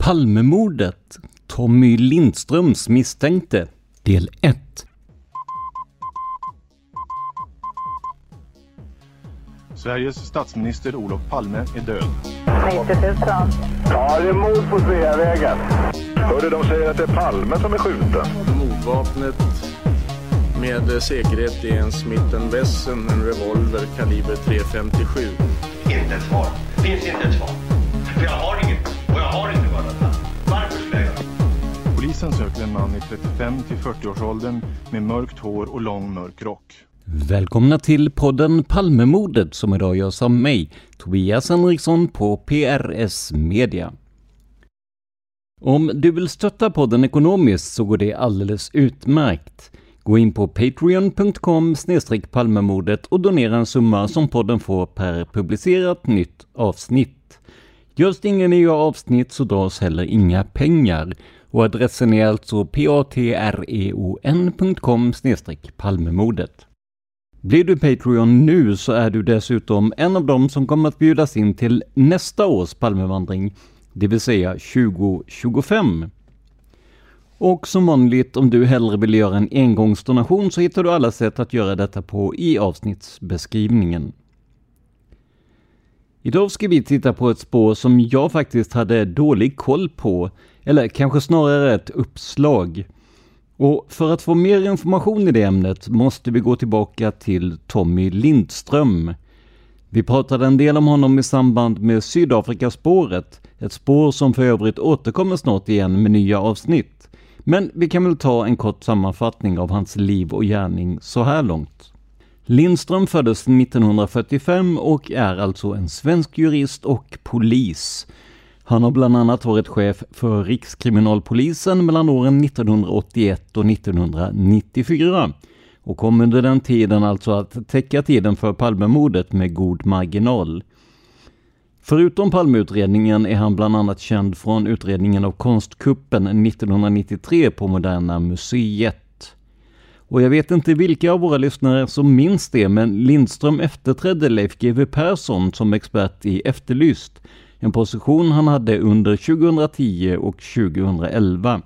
Palmemordet. Tommy Lindströms misstänkte. Del 1. Sveriges statsminister Olof Palme är död. 90 000. Ja, det är mord på Sveavägen. Hörde de säger att det är Palme som är skjuten. Mordvapnet med säkerhet är en Smith Wesson, en revolver kaliber .357. Inte ett svar. Det finns inte ett svar. För jag har inget. Polisen söker en man i 35 till 40-årsåldern med mörkt hår och lång mörk rock. Välkomna till podden Palmemordet som idag görs av mig, Tobias Henriksson på PRS Media. Om du vill stötta podden ekonomiskt så går det alldeles utmärkt. Gå in på patreon.com palmemordet och donera en summa som podden får per publicerat nytt avsnitt. Görs det inga nya avsnitt så dras heller inga pengar och adressen är alltså patreon.com palmemordet. Blir du Patreon nu så är du dessutom en av dem som kommer att bjudas in till nästa års Palmevandring, det vill säga 2025. Och som vanligt, om du hellre vill göra en engångsdonation så hittar du alla sätt att göra detta på i avsnittsbeskrivningen. Idag ska vi titta på ett spår som jag faktiskt hade dålig koll på, eller kanske snarare ett uppslag. Och för att få mer information i det ämnet måste vi gå tillbaka till Tommy Lindström. Vi pratade en del om honom i samband med Sydafrikaspåret, ett spår som för övrigt återkommer snart igen med nya avsnitt. Men vi kan väl ta en kort sammanfattning av hans liv och gärning så här långt. Lindström föddes 1945 och är alltså en svensk jurist och polis. Han har bland annat varit chef för Rikskriminalpolisen mellan åren 1981 och 1994 och kom under den tiden alltså att täcka tiden för Palmemordet med god marginal. Förutom Palmeutredningen är han bland annat känd från utredningen av konstkuppen 1993 på Moderna Museet. Och jag vet inte vilka av våra lyssnare som minns det, men Lindström efterträdde Leif GW Persson som expert i Efterlyst, en position han hade under 2010 och 2011.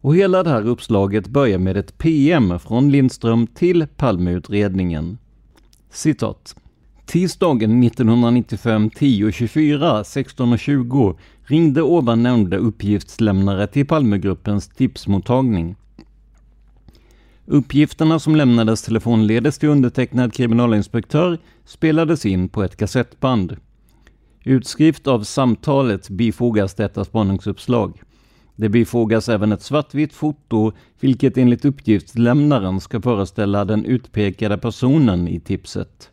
Och hela det här uppslaget börjar med ett PM från Lindström till Palmeutredningen. Citat. Tisdagen 1995 10.24 16.20 ringde ovan nämnda uppgiftslämnare till Palmegruppens tipsmottagning. Uppgifterna som lämnades telefonledes till undertecknad kriminalinspektör spelades in på ett kassettband. Utskrift av samtalet bifogas detta spaningsuppslag. Det bifogas även ett svartvitt foto, vilket enligt uppgiftslämnaren ska föreställa den utpekade personen i tipset.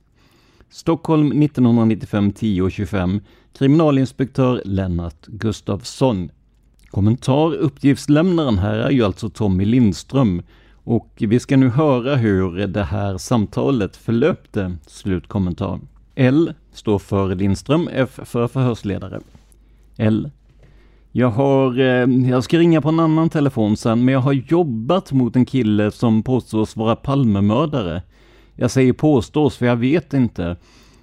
Stockholm 1995 10.25 Kriminalinspektör Lennart Gustafsson. Kommentar uppgiftslämnaren här är ju alltså Tommy Lindström och vi ska nu höra hur det här samtalet förlöpte. Slutkommentar. L står för Lindström, F för förhörsledare. L. Jag har, eh, jag ska ringa på en annan telefon sen, men jag har jobbat mot en kille som påstås vara Palmemördare. Jag säger påstås för jag vet inte.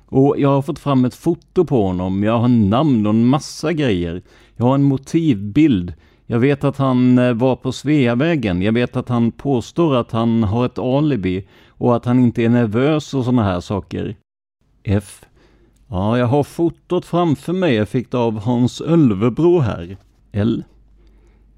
Och jag har fått fram ett foto på honom, jag har namn och en massa grejer. Jag har en motivbild. Jag vet att han eh, var på Sveavägen. Jag vet att han påstår att han har ett alibi och att han inte är nervös och sådana här saker. F. Ja, jag har fotot framför mig. Jag fick det av Hans Ölvebro här. L.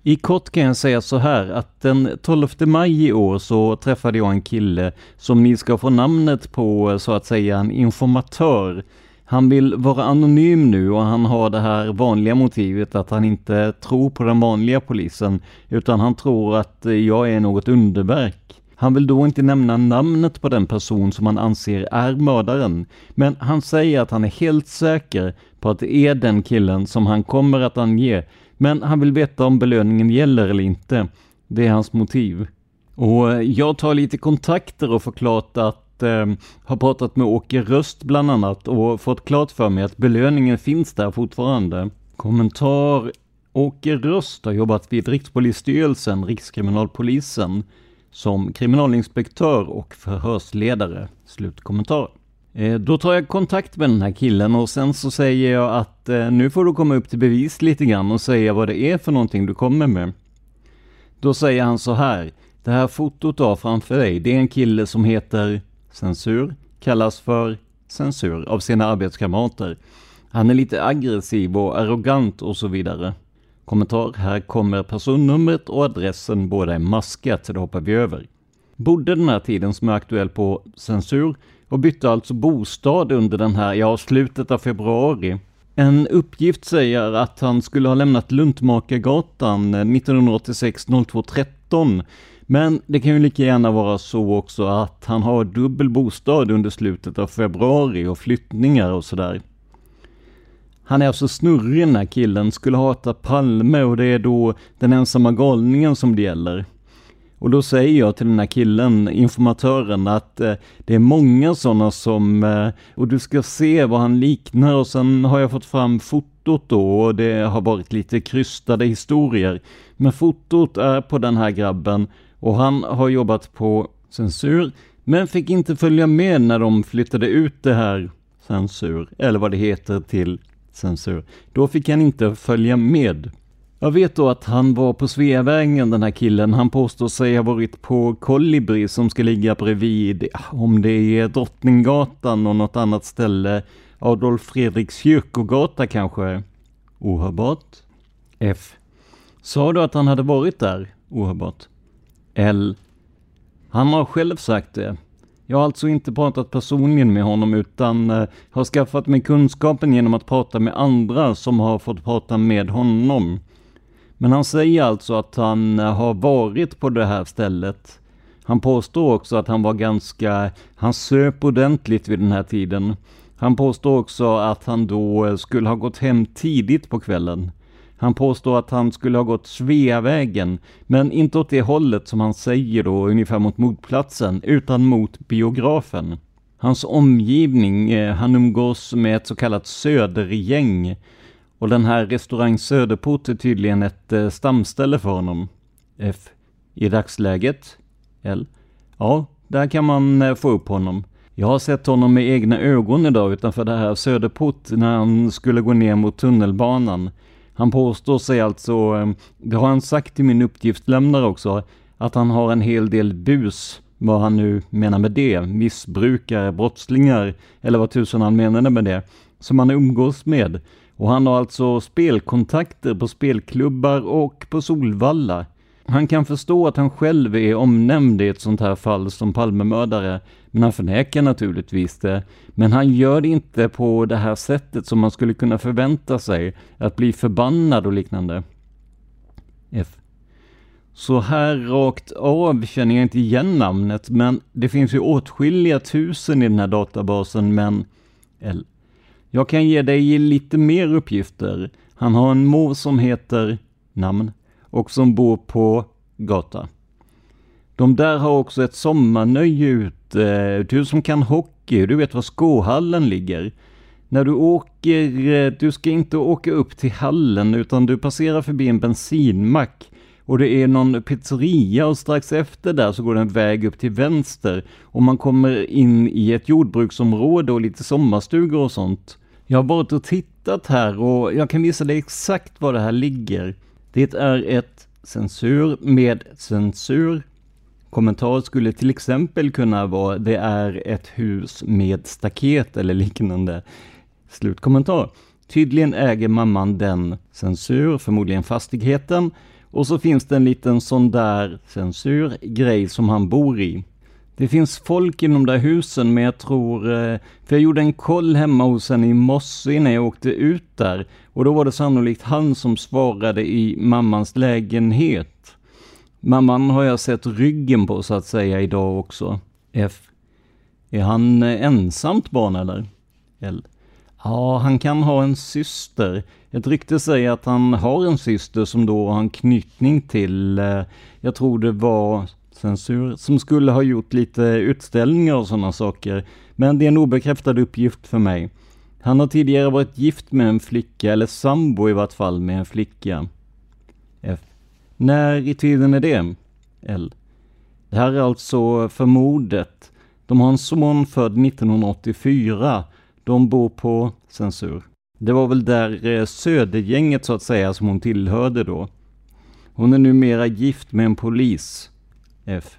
I kort kan jag säga så här att den 12 maj i år så träffade jag en kille som ni ska få namnet på så att säga en informatör. Han vill vara anonym nu och han har det här vanliga motivet att han inte tror på den vanliga polisen utan han tror att jag är något underverk. Han vill då inte nämna namnet på den person som han anser är mördaren, men han säger att han är helt säker på att det är den killen som han kommer att ange men han vill veta om belöningen gäller eller inte. Det är hans motiv. Och eh, jag tar lite kontakter och får klart att eh, har pratat med Åke Röst bland annat och fått klart för mig att belöningen finns där fortfarande. Kommentar Åke Röst har jobbat vid Rikspolisstyrelsen, Rikskriminalpolisen, som kriminalinspektör och förhörsledare. Slutkommentar. Eh, då tar jag kontakt med den här killen och sen så säger jag att eh, nu får du komma upp till bevis lite grann och säga vad det är för någonting du kommer med. Då säger han så här. Det här fotot du har framför dig, det är en kille som heter Censur, kallas för Censur av sina arbetskamrater. Han är lite aggressiv och arrogant och så vidare. Kommentar, här kommer personnumret och adressen, båda är maskat, så det hoppar vi över. Bodde den här tiden som är aktuell på Censur och bytte alltså bostad under den här, ja, slutet av februari. En uppgift säger att han skulle ha lämnat Luntmakargatan 1986 0213 men det kan ju lika gärna vara så också att han har dubbel bostad under slutet av februari och flyttningar och sådär. Han är alltså snurrig den här killen, skulle hata Palme och det är då den ensamma galningen som det gäller. Och då säger jag till den här killen, informatören, att eh, det är många sådana som, eh, och du ska se vad han liknar och sen har jag fått fram fotot då och det har varit lite krystade historier. Men fotot är på den här grabben och han har jobbat på censur men fick inte följa med när de flyttade ut det här censur, eller vad det heter till censur. Då fick han inte följa med. Jag vet då att han var på Sveavägen den här killen. Han påstår sig ha varit på Kolibri som ska ligga bredvid, om det är Drottninggatan och något annat ställe. Adolf Fredriks kyrkogata kanske? Ohörbart. F. Sa du att han hade varit där? Ohörbart. L. Han har själv sagt det. Jag har alltså inte pratat personligen med honom utan eh, har skaffat mig kunskapen genom att prata med andra som har fått prata med honom. Men han säger alltså att han eh, har varit på det här stället. Han påstår också att han var ganska, han söp ordentligt vid den här tiden. Han påstår också att han då eh, skulle ha gått hem tidigt på kvällen. Han påstår att han skulle ha gått Sveavägen, men inte åt det hållet som han säger då, ungefär mot motplatsen, utan mot biografen. Hans omgivning, eh, han umgås med ett så kallat södergäng och den här restaurang Söderport är tydligen ett eh, stamställe för honom. F. I dagsläget? L. Ja, där kan man eh, få upp honom. Jag har sett honom med egna ögon idag utanför det här Söderport när han skulle gå ner mot tunnelbanan. Han påstår sig alltså, eh, det har han sagt till min uppgiftslämnare också, att han har en hel del bus, vad han nu menar med det, missbrukare, brottslingar, eller vad tusan han menade med det, som han umgås med. Och han har alltså spelkontakter på spelklubbar och på Solvalla. Han kan förstå att han själv är omnämnd i ett sånt här fall som Palmemördare, men han förnekar naturligtvis det. Men han gör det inte på det här sättet som man skulle kunna förvänta sig, att bli förbannad och liknande. F. Så här rakt av känner jag inte igen namnet, men det finns ju åtskilliga tusen i den här databasen, men L. Jag kan ge dig lite mer uppgifter. Han har en mor som heter namn och som bor på gata. De där har också ett sommarnöje ute du som kan hockey, du vet var skohallen ligger. När du åker, eh, du ska inte åka upp till hallen utan du passerar förbi en bensinmack och det är någon pizzeria och strax efter där så går det en väg upp till vänster och man kommer in i ett jordbruksområde och lite sommarstugor och sånt. Jag har varit och tittat här och jag kan visa dig exakt var det här ligger. Det är ett censur med censur. Kommentar skulle till exempel kunna vara det är ett hus med staket eller liknande. Slutkommentar. Tydligen äger mamman den censur, förmodligen fastigheten, och så finns det en liten sån där censurgrej som han bor i. Det finns folk i de där husen, men jag tror... Eh, för jag gjorde en koll hemma hos henne i morse innan jag åkte ut där. Och då var det sannolikt han som svarade i mammans lägenhet. Mamman har jag sett ryggen på så att säga idag också. F. Är han eh, ensamt barn eller? L. Ja, han kan ha en syster. Ett rykte säger att han har en syster som då har en knytning till, eh, jag tror det var censur, som skulle ha gjort lite utställningar och sådana saker. Men det är en obekräftad uppgift för mig. Han har tidigare varit gift med en flicka, eller sambo i vart fall med en flicka. F. När i tiden är det? L. Det här är alltså för mordet. De har en son född 1984 de bor på censur. Det var väl där eh, Södergänget så att säga som hon tillhörde då. Hon är numera gift med en polis. F.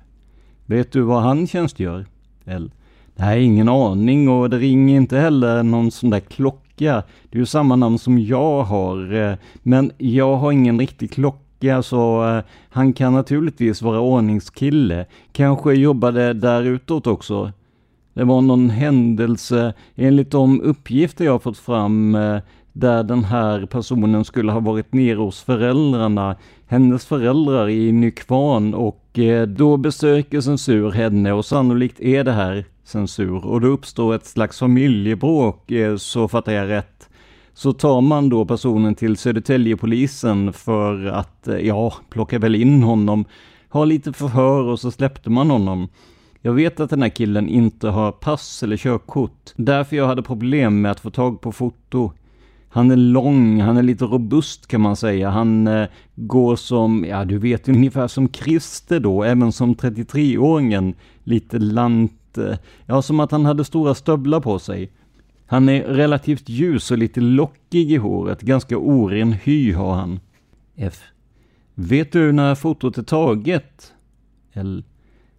Vet du vad han tjänstgör? L. Nej, ingen aning och det ringer inte heller någon sån där klocka. Det är ju samma namn som jag har, eh, men jag har ingen riktig klocka så eh, han kan naturligtvis vara ordningskille. Kanske jobbade där utåt också. Det var någon händelse, enligt de uppgifter jag fått fram, eh, där den här personen skulle ha varit nere hos föräldrarna, hennes föräldrar i Nykvarn och eh, då besöker censur henne och sannolikt är det här censur och då uppstår ett slags familjebråk, eh, så fattar jag rätt. Så tar man då personen till Södertäljepolisen för att, eh, ja, plocka väl in honom, ha lite förhör och så släppte man honom. Jag vet att den här killen inte har pass eller körkort. Därför jag hade problem med att få tag på foto. Han är lång, han är lite robust kan man säga. Han eh, går som, ja du vet ungefär som Christer då, även som 33-åringen. Lite lant, eh, ja som att han hade stora stövlar på sig. Han är relativt ljus och lite lockig i håret, ganska oren hy har han. F. Vet du när fotot är taget? L.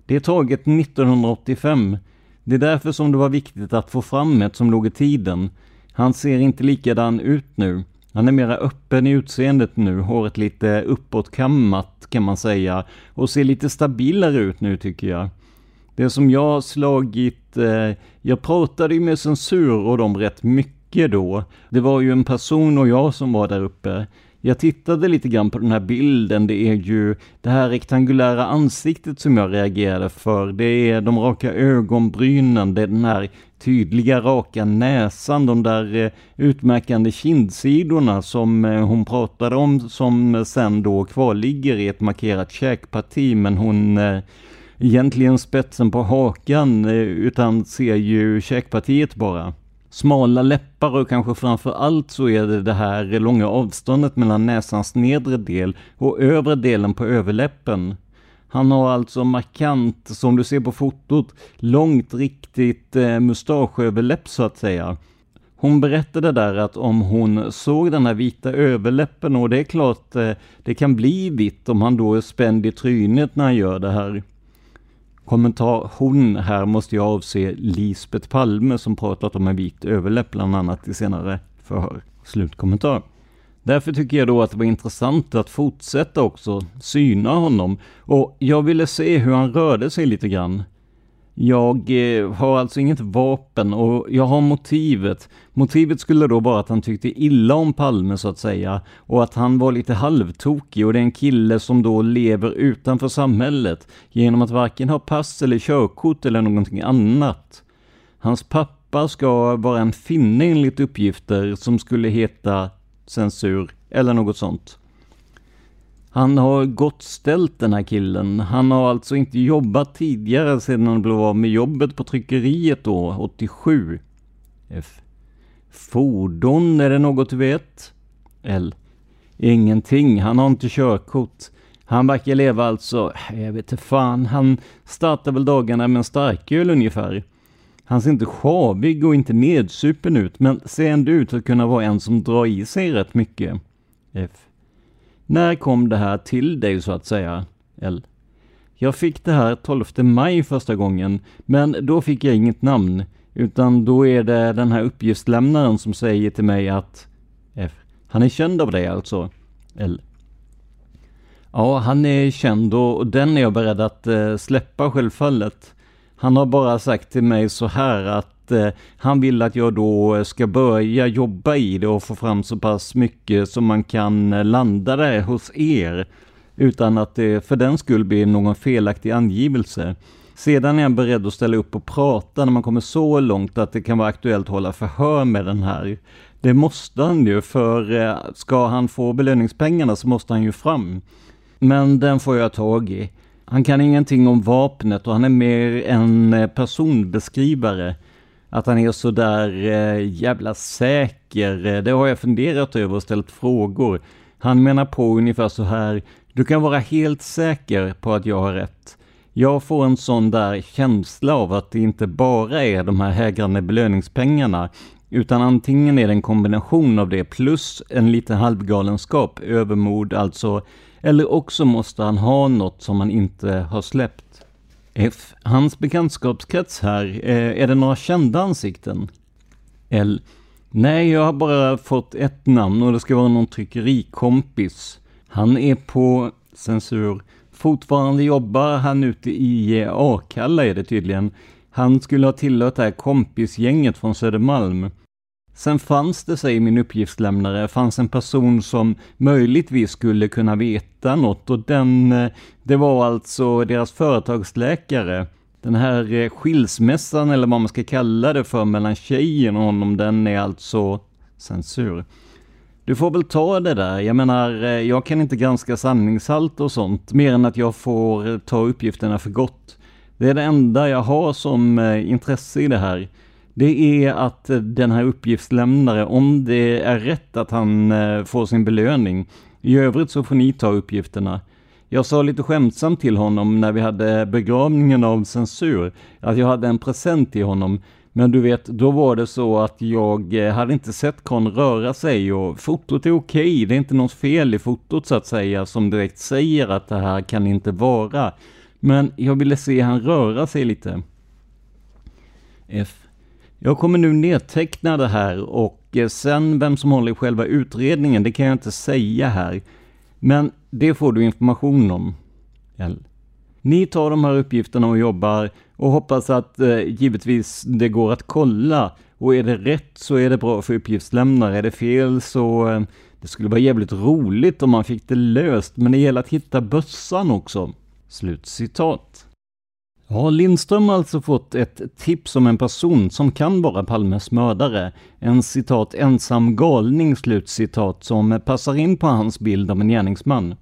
Det är taget 1985. Det är därför som det var viktigt att få fram ett som låg i tiden. Han ser inte likadan ut nu. Han är mera öppen i utseendet nu, håret lite uppåtkammat kan man säga och ser lite stabilare ut nu tycker jag. Det som jag har slagit, eh, jag pratade ju med censur och dem rätt mycket då. Det var ju en person och jag som var där uppe. Jag tittade lite grann på den här bilden. Det är ju det här rektangulära ansiktet som jag reagerade för. Det är de raka ögonbrynen, det är den här tydliga raka näsan, de där eh, utmärkande kindsidorna som eh, hon pratade om som sen då kvarligger i ett markerat käkparti men hon eh, egentligen spetsen på hakan utan ser ju käkpartiet bara smala läppar och kanske framför allt så är det det här långa avståndet mellan näsans nedre del och övre delen på överläppen. Han har alltså markant, som du ser på fotot, långt riktigt eh, mustaschöverläpp så att säga. Hon berättade där att om hon såg den här vita överläppen, och det är klart eh, det kan bli vitt om han då är spänd i trynet när han gör det här. Kommentar hon här måste jag avse Lisbet Palme som pratat om en vit överläpp bland annat i senare förhör. Slutkommentar. Därför tycker jag då att det var intressant att fortsätta också syna honom och jag ville se hur han rörde sig lite grann. Jag eh, har alltså inget vapen och jag har motivet. Motivet skulle då vara att han tyckte illa om Palme så att säga och att han var lite halvtokig och det är en kille som då lever utanför samhället genom att varken ha pass eller körkort eller någonting annat. Hans pappa ska vara en finne enligt uppgifter som skulle heta censur eller något sånt. Han har gott ställt den här killen. Han har alltså inte jobbat tidigare sedan han blev av med jobbet på tryckeriet då, 87. F. Fordon, är det något du vet? L. Ingenting, han har inte körkort. Han verkar leva alltså, jag vet inte fan, han startar väl dagarna med en starköl ungefär. Han ser inte sjavig och inte nedsupen ut, men ser ändå ut att kunna vara en som drar i sig rätt mycket. F. När kom det här till dig så att säga? L. Jag fick det här 12 maj första gången, men då fick jag inget namn, utan då är det den här uppgiftslämnaren som säger till mig att F. Han är känd av dig alltså? L. Ja, han är känd och den är jag beredd att eh, släppa självfallet. Han har bara sagt till mig så här att eh, han vill att jag då ska börja jobba i det och få fram så pass mycket som man kan eh, landa det hos er utan att det för den skull blir någon felaktig angivelse. Sedan är han beredd att ställa upp och prata när man kommer så långt att det kan vara aktuellt att hålla förhör med den här. Det måste han ju, för eh, ska han få belöningspengarna så måste han ju fram. Men den får jag tag i. Han kan ingenting om vapnet och han är mer en eh, personbeskrivare. Att han är så där eh, jävla säker, eh, det har jag funderat över och ställt frågor. Han menar på ungefär så här, du kan vara helt säker på att jag har rätt. Jag får en sån där känsla av att det inte bara är de här hägrande belöningspengarna, utan antingen är det en kombination av det plus en liten halvgalenskap, övermod, alltså eller också måste han ha något som han inte har släppt. F. Hans bekantskapskrets här, eh, är det några kända ansikten? L. Nej, jag har bara fått ett namn och det ska vara någon tryckerikompis. Han är på censur. Fortfarande jobbar han ute i Akalla är det tydligen. Han skulle ha tillhört det här kompisgänget från Södermalm. Sen fanns det, säger min uppgiftslämnare, fanns en person som möjligtvis skulle kunna veta något och den, eh, det var alltså deras företagsläkare. Den här eh, skilsmässan eller vad man ska kalla det för mellan tjejen och honom, den är alltså censur. Du får väl ta det där. Jag menar, eh, jag kan inte granska sanningshalt och sånt, mer än att jag får ta uppgifterna för gott. Det är det enda jag har som intresse i det här det är att den här uppgiftslämnare, om det är rätt att han eh, får sin belöning, i övrigt så får ni ta uppgifterna. Jag sa lite skämtsamt till honom när vi hade begravningen av censur, att jag hade en present till honom. Men du vet, då var det så att jag eh, hade inte sett Kon röra sig och fotot är okej, okay. det är inte något fel i fotot så att säga som direkt säger att det här kan inte vara. Men jag ville se han röra sig lite. F. Jag kommer nu nedteckna det här och eh, sen vem som håller i själva utredningen, det kan jag inte säga här. Men det får du information om. L. Ni tar de här uppgifterna och jobbar och hoppas att eh, givetvis det går att kolla. Och är det rätt så är det bra för uppgiftslämnare. Är det fel så eh, det skulle vara jävligt roligt om man fick det löst. Men det gäller att hitta bössan också. Slut citat. Ja, Lindström har alltså fått ett tips om en person som kan vara Palmes mördare. En citat ensam galning slutcitat som passar in på hans bild av en gärningsman.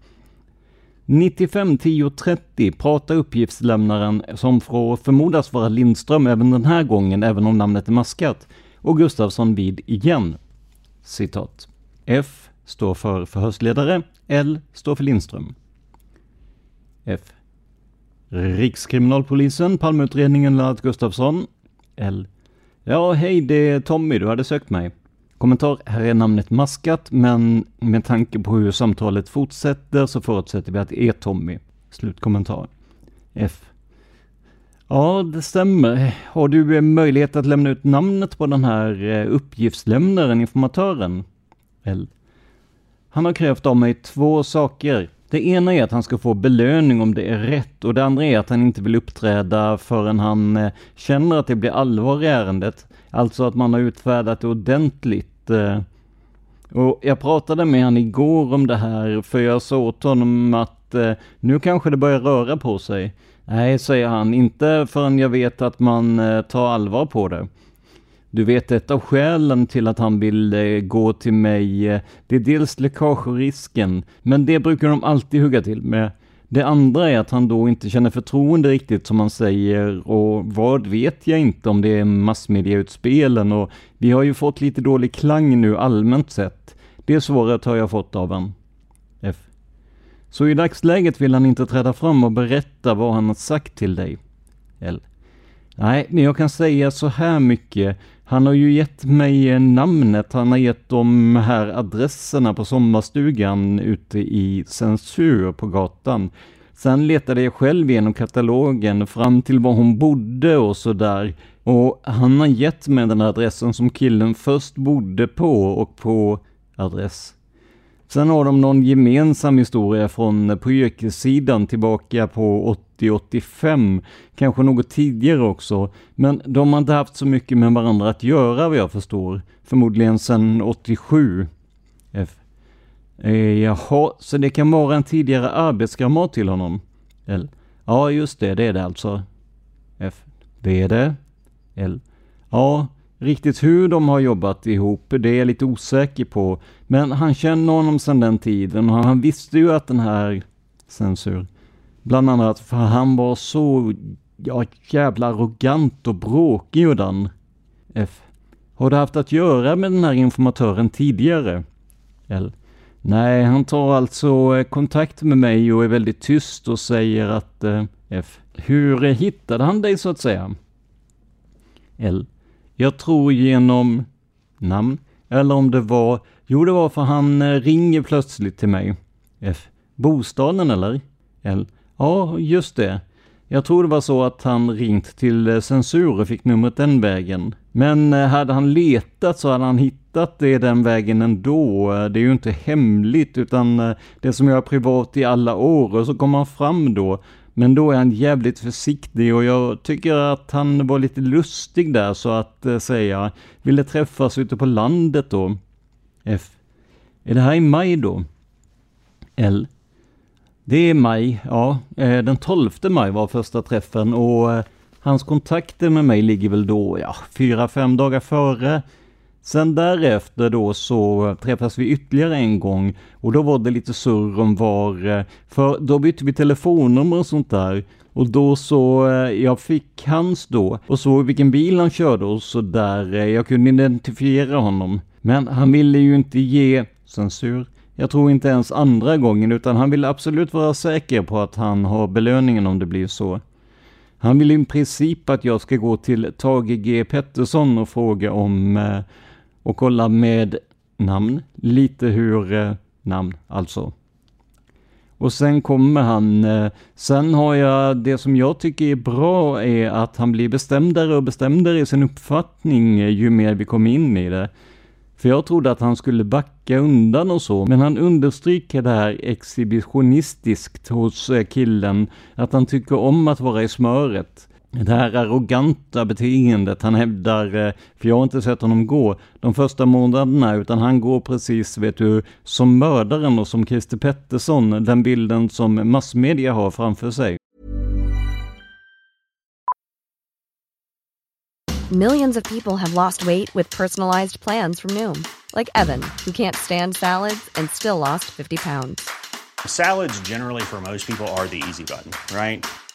95.10.30 pratar uppgiftslämnaren som får förmodas vara Lindström även den här gången, även om namnet är maskat, och Gustafsson vid igen. Citat. F står för förhörsledare, L står för Lindström. F. Rikskriminalpolisen, Palmeutredningen, Lennart Gustafsson. L. Ja, hej, det är Tommy, du hade sökt mig. Kommentar, här är namnet maskat, men med tanke på hur samtalet fortsätter så förutsätter vi att det är Tommy. Slutkommentar. F. Ja, det stämmer. Har du eh, möjlighet att lämna ut namnet på den här eh, uppgiftslämnaren, informatören? L. Han har krävt av mig två saker. Det ena är att han ska få belöning om det är rätt och det andra är att han inte vill uppträda förrän han eh, känner att det blir allvar i ärendet. Alltså att man har utfärdat det ordentligt. Eh. Och jag pratade med han igår om det här för jag sa åt honom att eh, nu kanske det börjar röra på sig. Nej, säger han, inte förrän jag vet att man tar allvar på det. Du vet, ett av skälen till att han vill eh, gå till mig, eh, det är dels läckagerisken, men det brukar de alltid hugga till med. Det andra är att han då inte känner förtroende riktigt som han säger och vad vet jag inte om det är massmediautspelen och vi har ju fått lite dålig klang nu allmänt sett. Det svaret har jag fått av en. F. Så i dagsläget vill han inte träda fram och berätta vad han har sagt till dig. L. Nej, men jag kan säga så här mycket. Han har ju gett mig eh, namnet, han har gett de här adresserna på sommarstugan ute i Censur på gatan. Sen letade jag själv igenom katalogen fram till var hon bodde och sådär. Och han har gett mig den adressen som killen först bodde på och på adress. Sen har de någon gemensam historia från eh, på yrkessidan tillbaka på 80-85, kanske något tidigare också. Men de har inte haft så mycket med varandra att göra vad jag förstår. Förmodligen sedan 87. F. Eh, jaha, så det kan vara en tidigare arbetskamrat till honom? L. Ja, just det, det är det alltså. F. Det är det. L. Ja, Riktigt hur de har jobbat ihop, det är jag lite osäker på. Men han känner honom sedan den tiden och han visste ju att den här censur, bland annat för han var så ja, jävla arrogant och bråkig och den. F. Har du haft att göra med den här informatören tidigare? L. Nej, han tar alltså eh, kontakt med mig och är väldigt tyst och säger att eh, F. Hur hittade han dig så att säga? L. Jag tror genom namn, eller om det var, jo det var för han eh, ringer plötsligt till mig. F. Bostaden eller? L. Ja, just det. Jag tror det var så att han ringt till eh, censur och fick numret den vägen. Men eh, hade han letat så hade han hittat det den vägen ändå. Det är ju inte hemligt utan det som jag är privat i alla år och så kom han fram då men då är han jävligt försiktig och jag tycker att han var lite lustig där så att eh, säga. Ville träffas ute på landet då. F. Är det här i maj då? L. Det är maj, ja. Eh, den 12 maj var första träffen och eh, hans kontakter med mig ligger väl då, ja, fyra, fem dagar före. Sen därefter då så träffas vi ytterligare en gång och då var det lite surr om var, eh, för då bytte vi telefonnummer och sånt där. Och då så, eh, jag fick hans då och såg vilken bil han körde och så där, eh, jag kunde identifiera honom. Men han ville ju inte ge censur. Jag tror inte ens andra gången utan han ville absolut vara säker på att han har belöningen om det blir så. Han vill i princip att jag ska gå till Tage G Pettersson och fråga om och kolla med namn, lite hur eh, namn alltså. Och sen kommer han, eh, sen har jag, det som jag tycker är bra är att han blir bestämdare och bestämdare i sin uppfattning eh, ju mer vi kommer in i det. För jag trodde att han skulle backa undan och så, men han understryker det här exhibitionistiskt hos eh, killen, att han tycker om att vara i smöret. Det här arroganta beteendet, han hävdar, eh, för jag har inte sett honom gå de första månaderna, utan han går precis, vet du, som mördaren och som Christer Pettersson, den bilden som massmedia har framför sig. Millions of people have lost weight with personalized plans from Noom. Like Evan, who can't stand salads and still lost 50 pounds. Salads generally for most people are the easy button, right?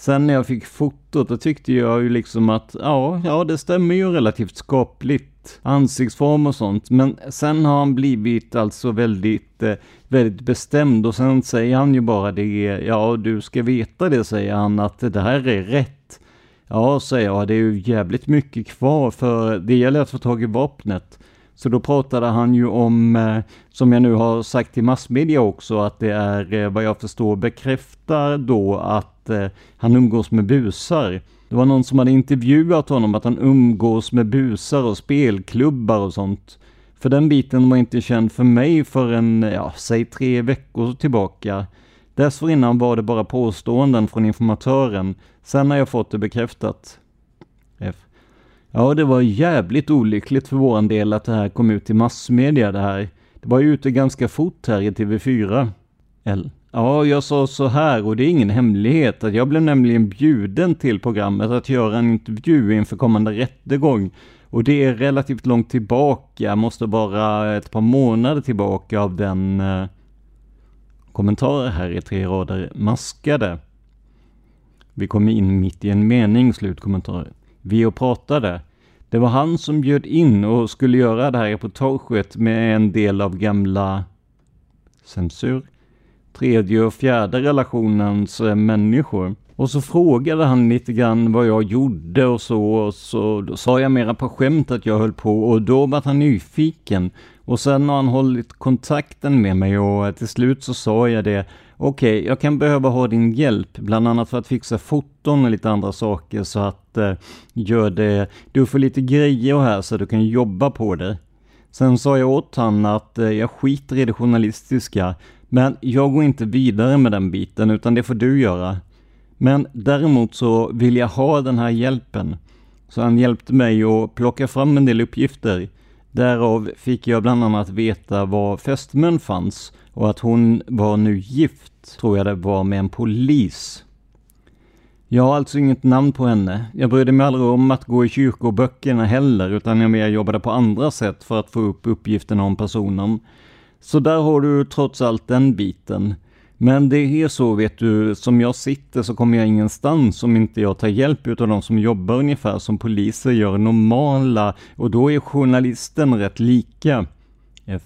Sen när jag fick fotot, då tyckte jag ju liksom att ja, ja det stämmer ju relativt skapligt. Ansiktsform och sånt. Men sen har han blivit alltså väldigt, eh, väldigt bestämd och sen säger han ju bara det, ja du ska veta det säger han, att det här är rätt. Ja, säger jag, det är ju jävligt mycket kvar för det gäller att få tag i vapnet. Så då pratade han ju om, eh, som jag nu har sagt i massmedia också, att det är eh, vad jag förstår bekräftar då att eh, han umgås med busar. Det var någon som hade intervjuat honom att han umgås med busar och spelklubbar och sånt. För den biten var inte känd för mig förrän, ja, säg tre veckor tillbaka. Dessförinnan var det bara påståenden från informatören. Sen har jag fått det bekräftat. F. Ja, det var jävligt olyckligt för våran del att det här kom ut i massmedia det här. Det var ju ute ganska fort här i TV4. L. Ja, jag sa så här och det är ingen hemlighet att jag blev nämligen bjuden till programmet att göra en intervju inför kommande rättegång. Och det är relativt långt tillbaka, måste vara ett par månader tillbaka av den eh, kommentarer här i tre rader maskade. Vi kom in mitt i en mening, slutkommentar. Vi och pratade. Det var han som bjöd in och skulle göra det här reportaget med en del av gamla censur, tredje och fjärde relationens eh, människor. Och så frågade han lite grann vad jag gjorde och så, och så då sa jag mera på skämt att jag höll på och då var han nyfiken. Och sen har han hållit kontakten med mig och eh, till slut så sa jag det, okej, okay, jag kan behöva ha din hjälp, bland annat för att fixa foton och lite andra saker så att eh, gör det, du får lite grejer här så du kan jobba på det. Sen sa jag åt han att eh, jag skiter i det journalistiska, men jag går inte vidare med den biten utan det får du göra. Men däremot så vill jag ha den här hjälpen. Så han hjälpte mig att plocka fram en del uppgifter. Därav fick jag bland annat veta var fästmön fanns och att hon var nu gift, tror jag det var, med en polis. Jag har alltså inget namn på henne. Jag brydde mig aldrig om att gå i kyrkoböckerna heller, utan jag mer jobbade på andra sätt för att få upp uppgifterna om personen. Så där har du trots allt den biten. Men det är så vet du, som jag sitter så kommer jag ingenstans om inte jag tar hjälp utav de som jobbar ungefär som poliser gör normala och då är journalisten rätt lika. F.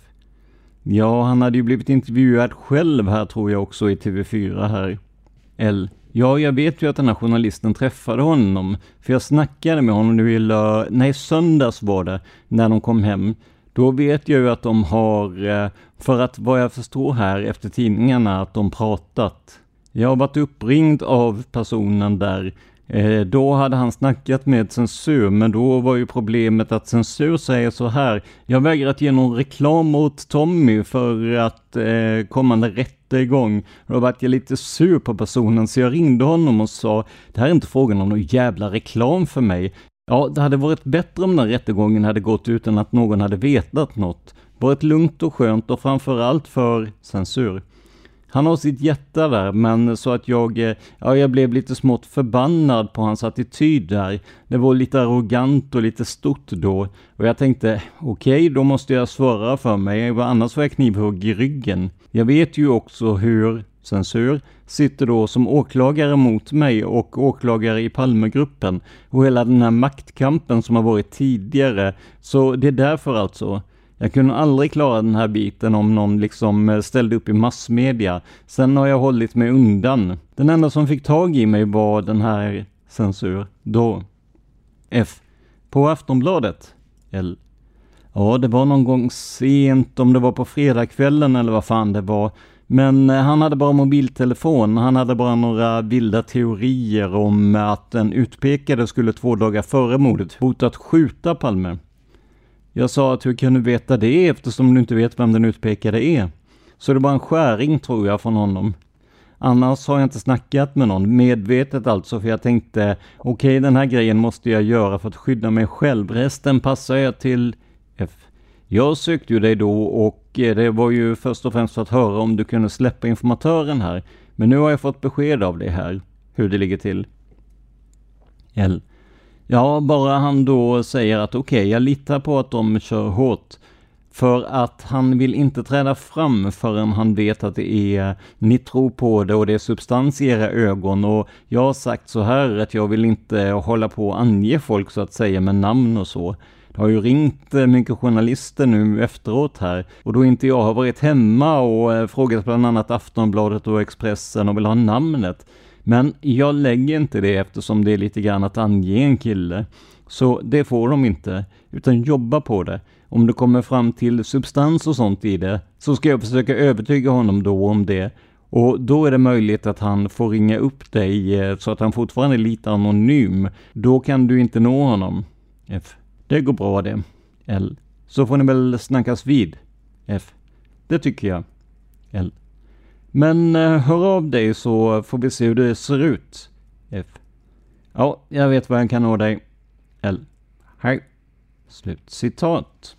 Ja, han hade ju blivit intervjuad själv här tror jag också i TV4 här. L. Ja, jag vet ju att den här journalisten träffade honom, för jag snackade med honom nu i lö... Nej, söndags var det, när de kom hem. Då vet jag ju att de har, eh, för att vad jag förstår här efter tidningarna, att de pratat. Jag har varit uppringd av personen där. Eh, då hade han snackat med censur, men då var ju problemet att censur säger så här. Jag vägrar att ge någon reklam åt Tommy för att eh, kommande rättegång. Då vart jag lite sur på personen, så jag ringde honom och sa, det här är inte frågan om någon jävla reklam för mig. Ja, det hade varit bättre om den rättegången hade gått utan att någon hade vetat något. Varit lugnt och skönt och framförallt för censur. Han har sitt hjärta där, men så att jag, eh, ja, jag blev lite smått förbannad på hans attityd där. Det var lite arrogant och lite stort då. Och jag tänkte, okej, okay, då måste jag svara för mig, annars får jag knivhugg i ryggen. Jag vet ju också hur censur, sitter då som åklagare mot mig och åklagare i Palmegruppen och hela den här maktkampen som har varit tidigare. Så det är därför alltså. Jag kunde aldrig klara den här biten om någon liksom eh, ställde upp i massmedia. Sen har jag hållit mig undan. Den enda som fick tag i mig var den här censur, då. F. På Aftonbladet. L. Ja, det var någon gång sent, om det var på fredagskvällen eller vad fan det var. Men eh, han hade bara mobiltelefon, han hade bara några vilda teorier om eh, att den utpekade skulle två dagar före mordet hotat skjuta Palme. Jag sa att hur kan du veta det eftersom du inte vet vem den utpekade är? Så det var en skäring tror jag från honom. Annars har jag inte snackat med någon, medvetet alltså, för jag tänkte okej okay, den här grejen måste jag göra för att skydda mig själv, resten passar jag till F. Jag sökte ju dig då och eh, det var ju först och främst för att höra om du kunde släppa informatören här. Men nu har jag fått besked av dig här, hur det ligger till. L. Ja, bara han då säger att okej, okay, jag litar på att de kör hårt. För att han vill inte träda fram förrän han vet att det är, ni tror på det och det är substans i era ögon och jag har sagt så här att jag vill inte hålla på och ange folk så att säga med namn och så. Det har ju ringt eh, mycket journalister nu efteråt här och då inte jag har varit hemma och eh, frågat bland annat Aftonbladet och Expressen och vill ha namnet. Men jag lägger inte det eftersom det är lite grann att ange en kille. Så det får de inte, utan jobba på det. Om det kommer fram till substans och sånt i det, så ska jag försöka övertyga honom då om det. Och då är det möjligt att han får ringa upp dig eh, så att han fortfarande är lite anonym. Då kan du inte nå honom. F. Det går bra det. L. Så får ni väl snackas vid. F. Det tycker jag. L. Men eh, hör av dig så får vi se hur det ser ut. F. Ja, jag vet var jag kan nå dig. L. Hej. Slut citat.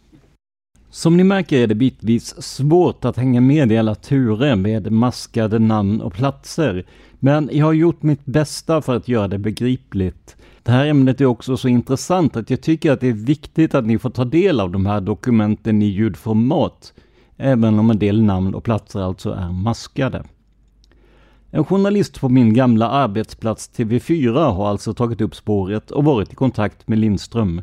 Som ni märker är det bitvis svårt att hänga med i alla turer med maskade namn och platser. Men jag har gjort mitt bästa för att göra det begripligt. Det här ämnet är också så intressant att jag tycker att det är viktigt att ni får ta del av de här dokumenten i ljudformat, även om en del namn och platser alltså är maskade. En journalist på min gamla arbetsplats TV4 har alltså tagit upp spåret och varit i kontakt med Lindström.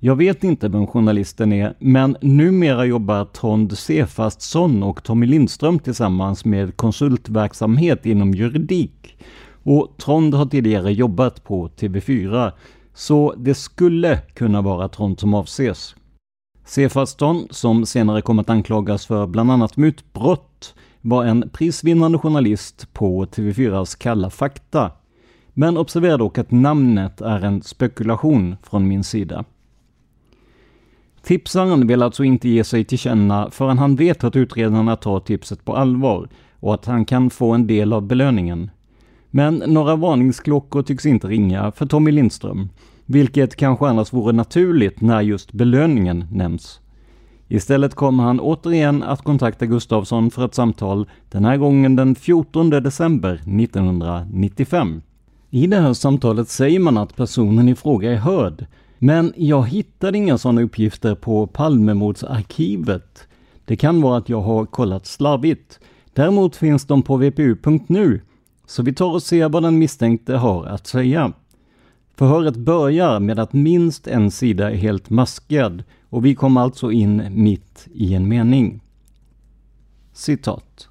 Jag vet inte vem journalisten är, men numera jobbar Trond Sefastsson och Tommy Lindström tillsammans med konsultverksamhet inom juridik. Och Trond har tidigare jobbat på TV4, så det skulle kunna vara Trond som avses. Sefastsson, som senare kom att anklagas för bland annat mutbrott, var en prisvinnande journalist på TV4s Kalla fakta. Men observera dock att namnet är en spekulation från min sida. Tipsaren vill alltså inte ge sig till känna förrän han vet att utredarna tar tipset på allvar och att han kan få en del av belöningen. Men några varningsklockor tycks inte ringa för Tommy Lindström, vilket kanske annars vore naturligt när just belöningen nämns. Istället kommer han återigen att kontakta Gustavsson för ett samtal, den här gången den 14 december 1995. I det här samtalet säger man att personen i fråga är hörd, men jag hittade inga sådana uppgifter på Palmemordsarkivet. Det kan vara att jag har kollat slarvigt. Däremot finns de på vpu.nu, så vi tar och ser vad den misstänkte har att säga. Förhöret börjar med att minst en sida är helt maskad och vi kommer alltså in mitt i en mening. Citat.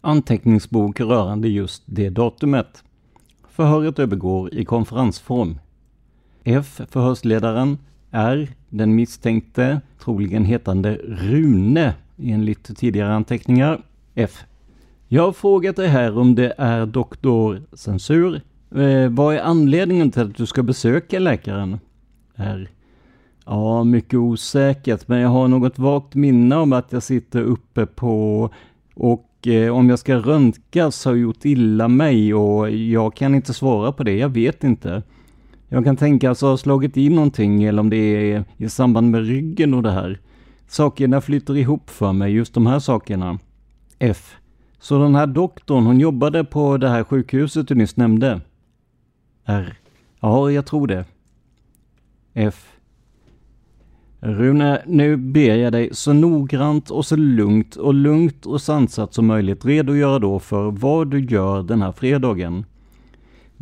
Anteckningsbok rörande just det datumet. Förhöret övergår i konferensform. F. Förhörsledaren. R. Den misstänkte, troligen hetande Rune enligt tidigare anteckningar. F. Jag har frågat dig här om det är doktor Censur. Eh, vad är anledningen till att du ska besöka läkaren? R. Ja, mycket osäkert, men jag har något vagt minne om att jag sitter uppe på och eh, om jag ska röntgas har gjort illa mig och jag kan inte svara på det, jag vet inte. Jag kan tänka alltså, sig ha slagit in någonting eller om det är i samband med ryggen och det här. Sakerna flyter ihop för mig, just de här sakerna. F. Så den här doktorn, hon jobbade på det här sjukhuset du nyss nämnde? R. Ja, jag tror det. F. Rune, nu ber jag dig så noggrant och så lugnt och lugnt och sansat som möjligt redogöra då för vad du gör den här fredagen.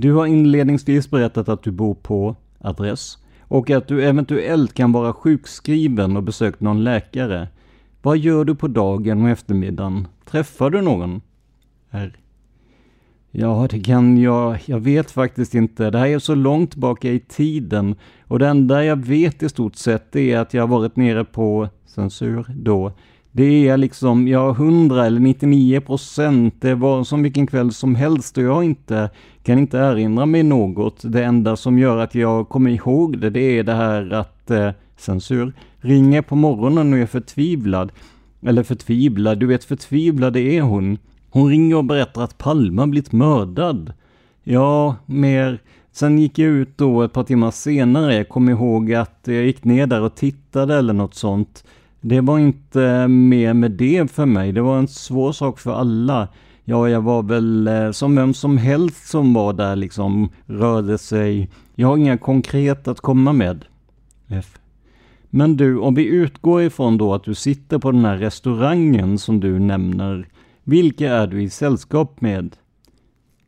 Du har inledningsvis berättat att du bor på adress och att du eventuellt kan vara sjukskriven och besökt någon läkare. Vad gör du på dagen och eftermiddagen? Träffar du någon? R. Ja, det kan jag. Jag vet faktiskt inte. Det här är så långt bak i tiden och det enda jag vet i stort sett är att jag varit nere på censur då. Det är liksom, ja, 100 eller 99 procent. Det var som vilken kväll som helst och jag har inte, kan inte erinra mig något. Det enda som gör att jag kommer ihåg det, det är det här att eh, censur ringer på morgonen och är förtvivlad. Eller förtvivlad, du vet förtvivlad det är hon. Hon ringer och berättar att Palma blivit mördad. Ja, mer. Sen gick jag ut då ett par timmar senare. Jag kommer ihåg att jag gick ner där och tittade eller något sånt. Det var inte mer med det för mig. Det var en svår sak för alla. Ja, jag var väl eh, som vem som helst som var där liksom, rörde sig. Jag har inga konkret att komma med. F. Men du, om vi utgår ifrån då att du sitter på den här restaurangen som du nämner. Vilka är du i sällskap med?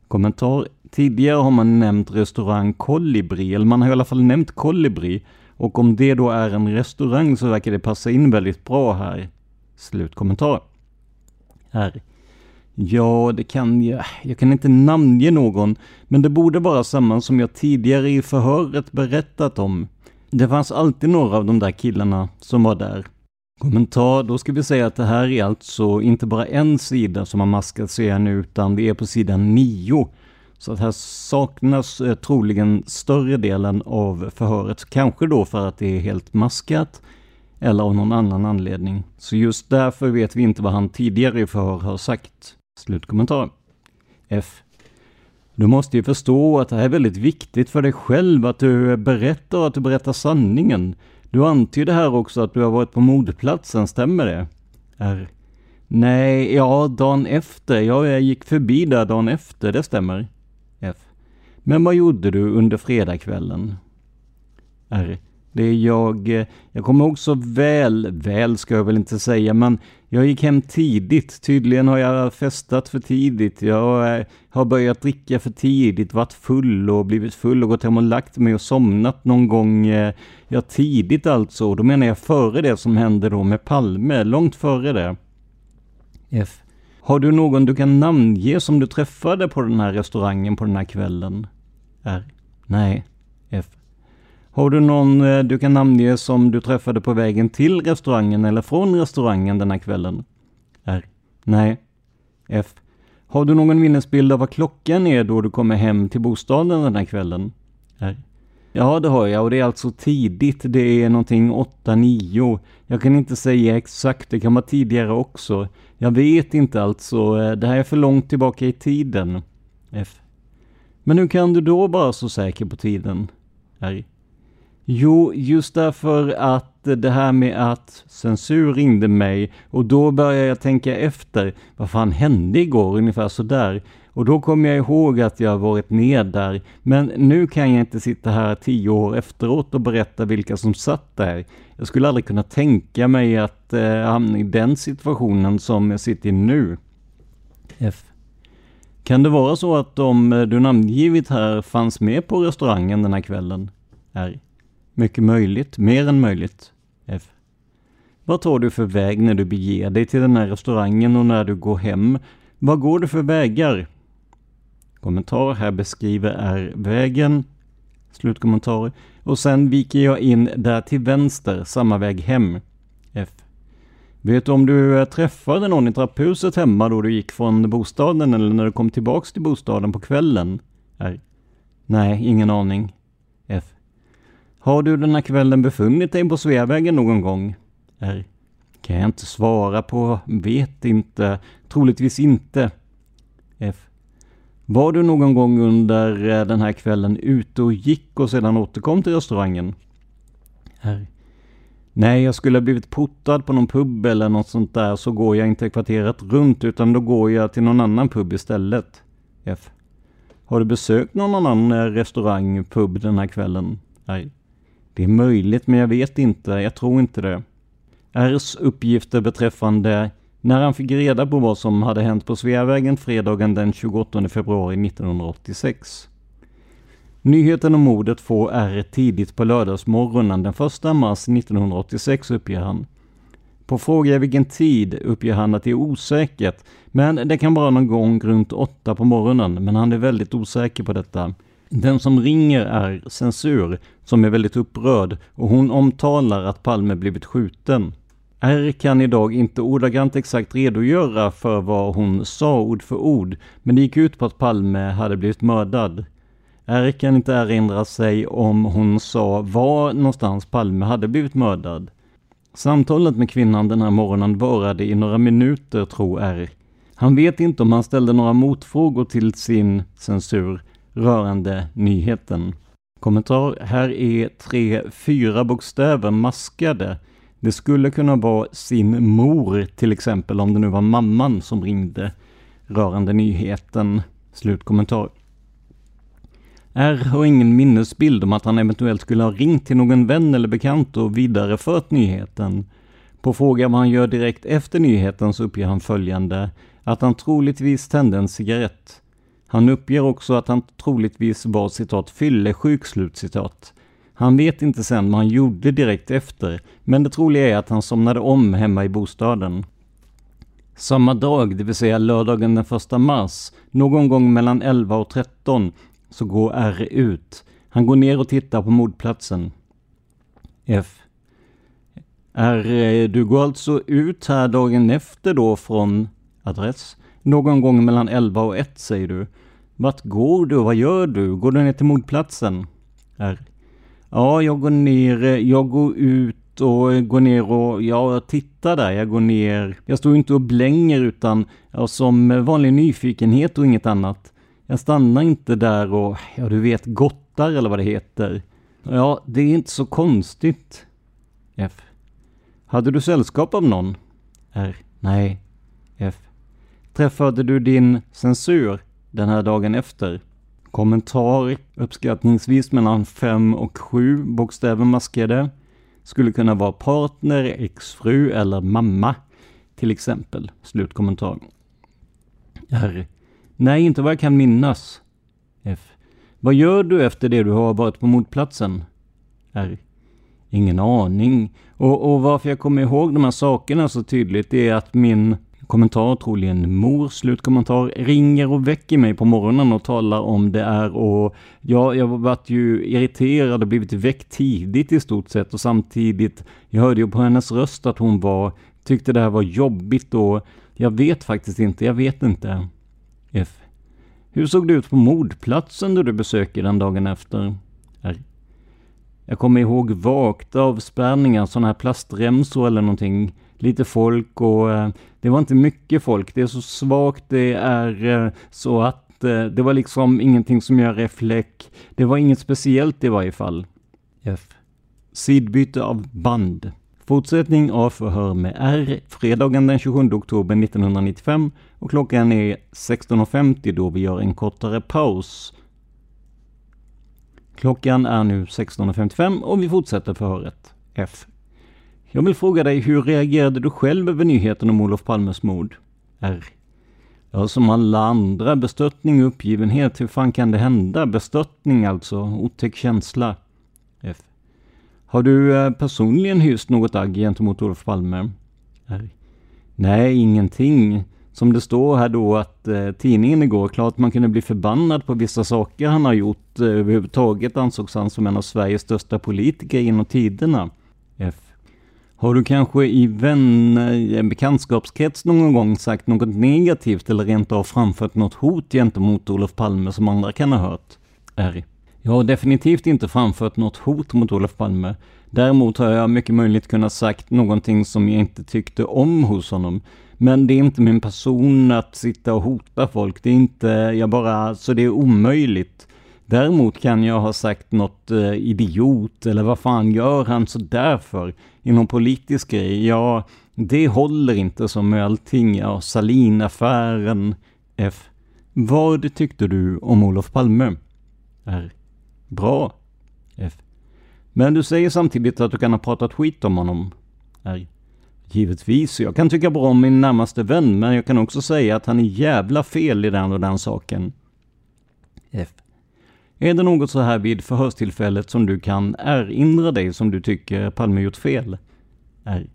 Kommentar. Tidigare har man nämnt restaurang Kolibri, eller man har i alla fall nämnt Kolibri. Och om det då är en restaurang så verkar det passa in väldigt bra här. Slutkommentar. Här. Ja, det kan jag. Jag kan inte namnge någon, men det borde vara samma som jag tidigare i förhöret berättat om. Det fanns alltid några av de där killarna som var där. Kommentar, då ska vi säga att det här är alltså inte bara en sida som har maskats igen utan det är på sidan 9. Så att här saknas eh, troligen större delen av förhöret, kanske då för att det är helt maskat eller av någon annan anledning. Så just därför vet vi inte vad han tidigare i förhör har sagt. Slutkommentar. F. Du måste ju förstå att det här är väldigt viktigt för dig själv att du berättar och att du berättar sanningen. Du antyder här också att du har varit på mordplatsen, stämmer det? R. Nej, ja, dagen efter. Ja, jag gick förbi där dagen efter, det stämmer. F. Men vad gjorde du under fredagskvällen? R. Det är jag, jag kommer ihåg så väl, väl ska jag väl inte säga, men jag gick hem tidigt. Tydligen har jag festat för tidigt. Jag har börjat dricka för tidigt, varit full och blivit full och gått hem och lagt mig och somnat någon gång, eh, ja tidigt alltså. Då menar jag före det som hände då med Palme, långt före det. F. Har du någon du kan namnge som du träffade på den här restaurangen på den här kvällen? R. Nej. Har du någon eh, du kan namnge som du träffade på vägen till restaurangen eller från restaurangen den här kvällen? R. Nej. F. Har du någon minnesbild av vad klockan är då du kommer hem till bostaden den här kvällen? R. Ja, det har jag och det är alltså tidigt. Det är någonting 8-9. Jag kan inte säga exakt, det kan vara tidigare också. Jag vet inte alltså, eh, det här är för långt tillbaka i tiden. F. Men hur kan du då vara så säker på tiden? R. Jo, just därför att det här med att censur ringde mig och då började jag tänka efter. Vad fan hände igår? Ungefär sådär. Och då kom jag ihåg att jag varit ned där. Men nu kan jag inte sitta här tio år efteråt och berätta vilka som satt där. Jag skulle aldrig kunna tänka mig att eh, hamna i den situationen som jag sitter i nu. F. Kan det vara så att de eh, du namngivit här fanns med på restaurangen den här kvällen? R. Mycket möjligt, mer än möjligt. F. Vad tar du för väg när du beger dig till den här restaurangen och när du går hem? Vad går du för vägar? Kommentar här beskriver är vägen. Slutkommentar. Och sen viker jag in där till vänster, samma väg hem. F. Vet du om du eh, träffade någon i trapphuset hemma då du gick från bostaden eller när du kom tillbaks till bostaden på kvällen? R. Nej, ingen aning. F. Har du den här kvällen befunnit dig på Sveavägen någon gång? R. Kan jag inte svara på. Vet inte. Troligtvis inte. F. Var du någon gång under eh, den här kvällen ute och gick och sedan återkom till restaurangen? R. Nej, jag skulle ha blivit portad på någon pub eller något sånt där så går jag inte kvarteret runt utan då går jag till någon annan pub istället. F. Har du besökt någon annan eh, restaurang, pub den här kvällen? Nej. Det är möjligt, men jag vet inte. Jag tror inte det. Rs uppgifter beträffande när han fick reda på vad som hade hänt på Sveavägen fredagen den 28 februari 1986. Nyheten om mordet får R tidigt på lördagsmorgonen den 1 mars 1986 uppger han. På fråga vilken tid uppger han att det är osäkert, men det kan vara någon gång runt åtta på morgonen, men han är väldigt osäker på detta. Den som ringer är Censur, som är väldigt upprörd och hon omtalar att Palme blivit skjuten. R kan idag inte ordagrant exakt redogöra för vad hon sa ord för ord, men det gick ut på att Palme hade blivit mördad. R kan inte erinra sig om hon sa var någonstans Palme hade blivit mördad. Samtalet med kvinnan den här morgonen varade i några minuter, tror R. Han vet inte om han ställde några motfrågor till sin censur rörande nyheten. Kommentar. Här är tre, fyra bokstäver maskade. Det skulle kunna vara sin mor, till exempel om det nu var mamman som ringde rörande nyheten. Slutkommentar. R har ingen minnesbild om att han eventuellt skulle ha ringt till någon vän eller bekant och vidarefört nyheten. På fråga vad han gör direkt efter nyheten så uppger han följande, att han troligtvis tände en cigarett. Han uppger också att han troligtvis var citat fyllesjuk, slutcitat. Han vet inte sen vad han gjorde direkt efter, men det troliga är att han somnade om hemma i bostaden. Samma dag, det vill säga lördagen den 1 mars, någon gång mellan 11 och 13, så går R ut. Han går ner och tittar på mordplatsen. F. R, du går alltså ut här dagen efter då från adress? Någon gång mellan 11 och 1 säger du. Vart går du? Vad gör du? Går du ner till mordplatsen? R. Ja, jag går ner, eh, jag går ut och eh, går ner och, ja, jag tittar där, jag går ner. Jag står inte och blänger utan, ja, som vanlig nyfikenhet och inget annat. Jag stannar inte där och, ja du vet, gottar eller vad det heter. Ja, det är inte så konstigt. F. Hade du sällskap av någon? R. Nej. F. Träffade du din censur den här dagen efter? Kommentar uppskattningsvis mellan 5 och 7 bokstäver maskade. Skulle kunna vara partner, exfru eller mamma. Till exempel. Slutkommentar. R. Nej, inte vad jag kan minnas. F. Vad gör du efter det du har varit på mordplatsen? R. Ingen aning. Och, och varför jag kommer ihåg de här sakerna så tydligt är att min kommentar, troligen mor, slutkommentar, ringer och väcker mig på morgonen och talar om det är och ja, jag varit ju irriterad och blivit väckt tidigt i stort sett och samtidigt, jag hörde ju på hennes röst att hon var, tyckte det här var jobbigt och jag vet faktiskt inte, jag vet inte. F. Hur såg det ut på mordplatsen då du besöker den dagen efter? Jag kommer ihåg vagt avspärrningar, sådana här plastremsor eller någonting. Lite folk och eh, det var inte mycket folk. Det är så svagt det är eh, så att eh, det var liksom ingenting som gör reflek. Det var inget speciellt i varje fall. F. Sidbyte av band. Fortsättning av förhör med R fredagen den 27 oktober 1995 och klockan är 16.50 då vi gör en kortare paus. Klockan är nu 16.55 och vi fortsätter förhöret. F. Jag vill fråga dig, hur reagerade du själv över nyheten om Olof Palmes mord? R. Ja, som alla andra, bestörtning och uppgivenhet. Hur fan kan det hända? Bestörtning alltså, otäck känsla. F. Har du eh, personligen hyst något agg gentemot Olof Palme? R. Nej, ingenting. Som det står här då att eh, tidningen igår, klart man kunde bli förbannad på vissa saker han har gjort. Eh, överhuvudtaget ansågs han som en av Sveriges största politiker genom tiderna. F. Har du kanske i vänner, eh, bekantskapskrets någon gång sagt något negativt eller rent av framfört något hot gentemot Olof Palme som andra kan ha hört? R. Jag har definitivt inte framfört något hot mot Olof Palme. Däremot har jag mycket möjligt kunnat sagt någonting som jag inte tyckte om hos honom. Men det är inte min person att sitta och hota folk. Det är inte, jag bara, så det är omöjligt. Däremot kan jag ha sagt något eh, idiot eller vad fan gör han så därför? någon politisk grej, ja, det håller inte som med allting. Ja, Salinaffären. F. Vad tyckte du om Olof Palme? R. Bra. F. Men du säger samtidigt att du kan ha pratat skit om honom. R. Givetvis, jag kan tycka bra om min närmaste vän, men jag kan också säga att han är jävla fel i den och den saken. F. Är det något så här vid förhörstillfället som du kan erinra dig som du tycker Palme gjort fel? R.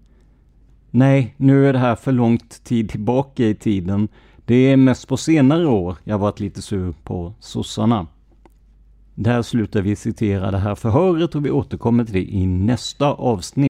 Nej, nu är det här för långt tid tillbaka i tiden. Det är mest på senare år jag varit lite sur på sossarna. Där slutar vi citera det här förhöret och vi återkommer till det i nästa avsnitt.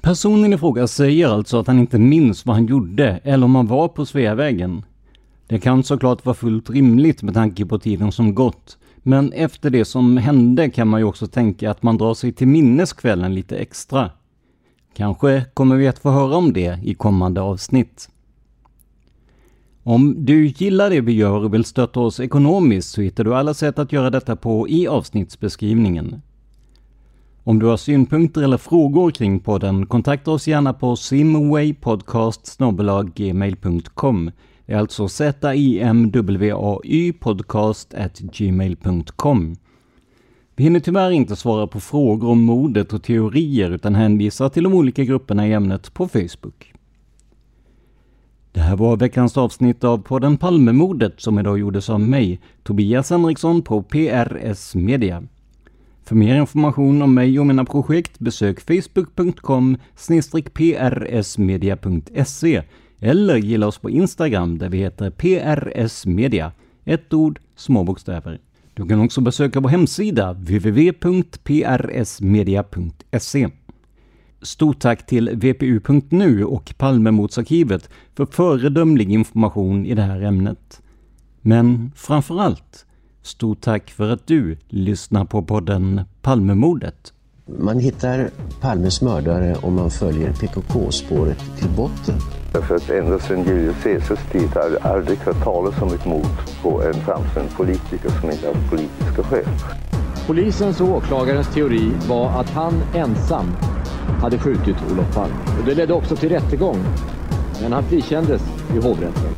Personen i fråga säger alltså att han inte minns vad han gjorde eller om han var på Sveavägen. Det kan såklart vara fullt rimligt med tanke på tiden som gått. Men efter det som hände kan man ju också tänka att man drar sig till minnes kvällen lite extra. Kanske kommer vi att få höra om det i kommande avsnitt. Om du gillar det vi gör och vill stötta oss ekonomiskt så hittar du alla sätt att göra detta på i avsnittsbeskrivningen. Om du har synpunkter eller frågor kring podden, kontakta oss gärna på simwaypodcastsnobbelaggmail.com. Det är alltså z-i-m-w-a-y podcast gmail.com. Vi hinner tyvärr inte svara på frågor om mordet och teorier utan hänvisar till de olika grupperna i ämnet på Facebook. Det här var veckans avsnitt av podden Palmemordet som idag gjordes av mig, Tobias Henriksson på PRS Media. För mer information om mig och mina projekt besök facebook.com prsmedia.se eller gilla oss på Instagram där vi heter prsmedia. Ett ord, små bokstäver. Du kan också besöka vår hemsida www.prsmedia.se. Stort tack till VPU.nu och Palmemordsarkivet för föredömlig information i det här ämnet. Men framför allt, stort tack för att du lyssnar på podden Palmemordet. Man hittar Palmes mördare om man följer PKK-spåret till botten. Därför att ända sedan Julius Caesars tid har jag aldrig hört talas om ett mord på en framstående politiker som inte haft politiska skäl. Polisens och åklagarens teori var att han ensam hade skjutit Olof Palme. Och det ledde också till rättegång. Men han frikändes i hovrätten.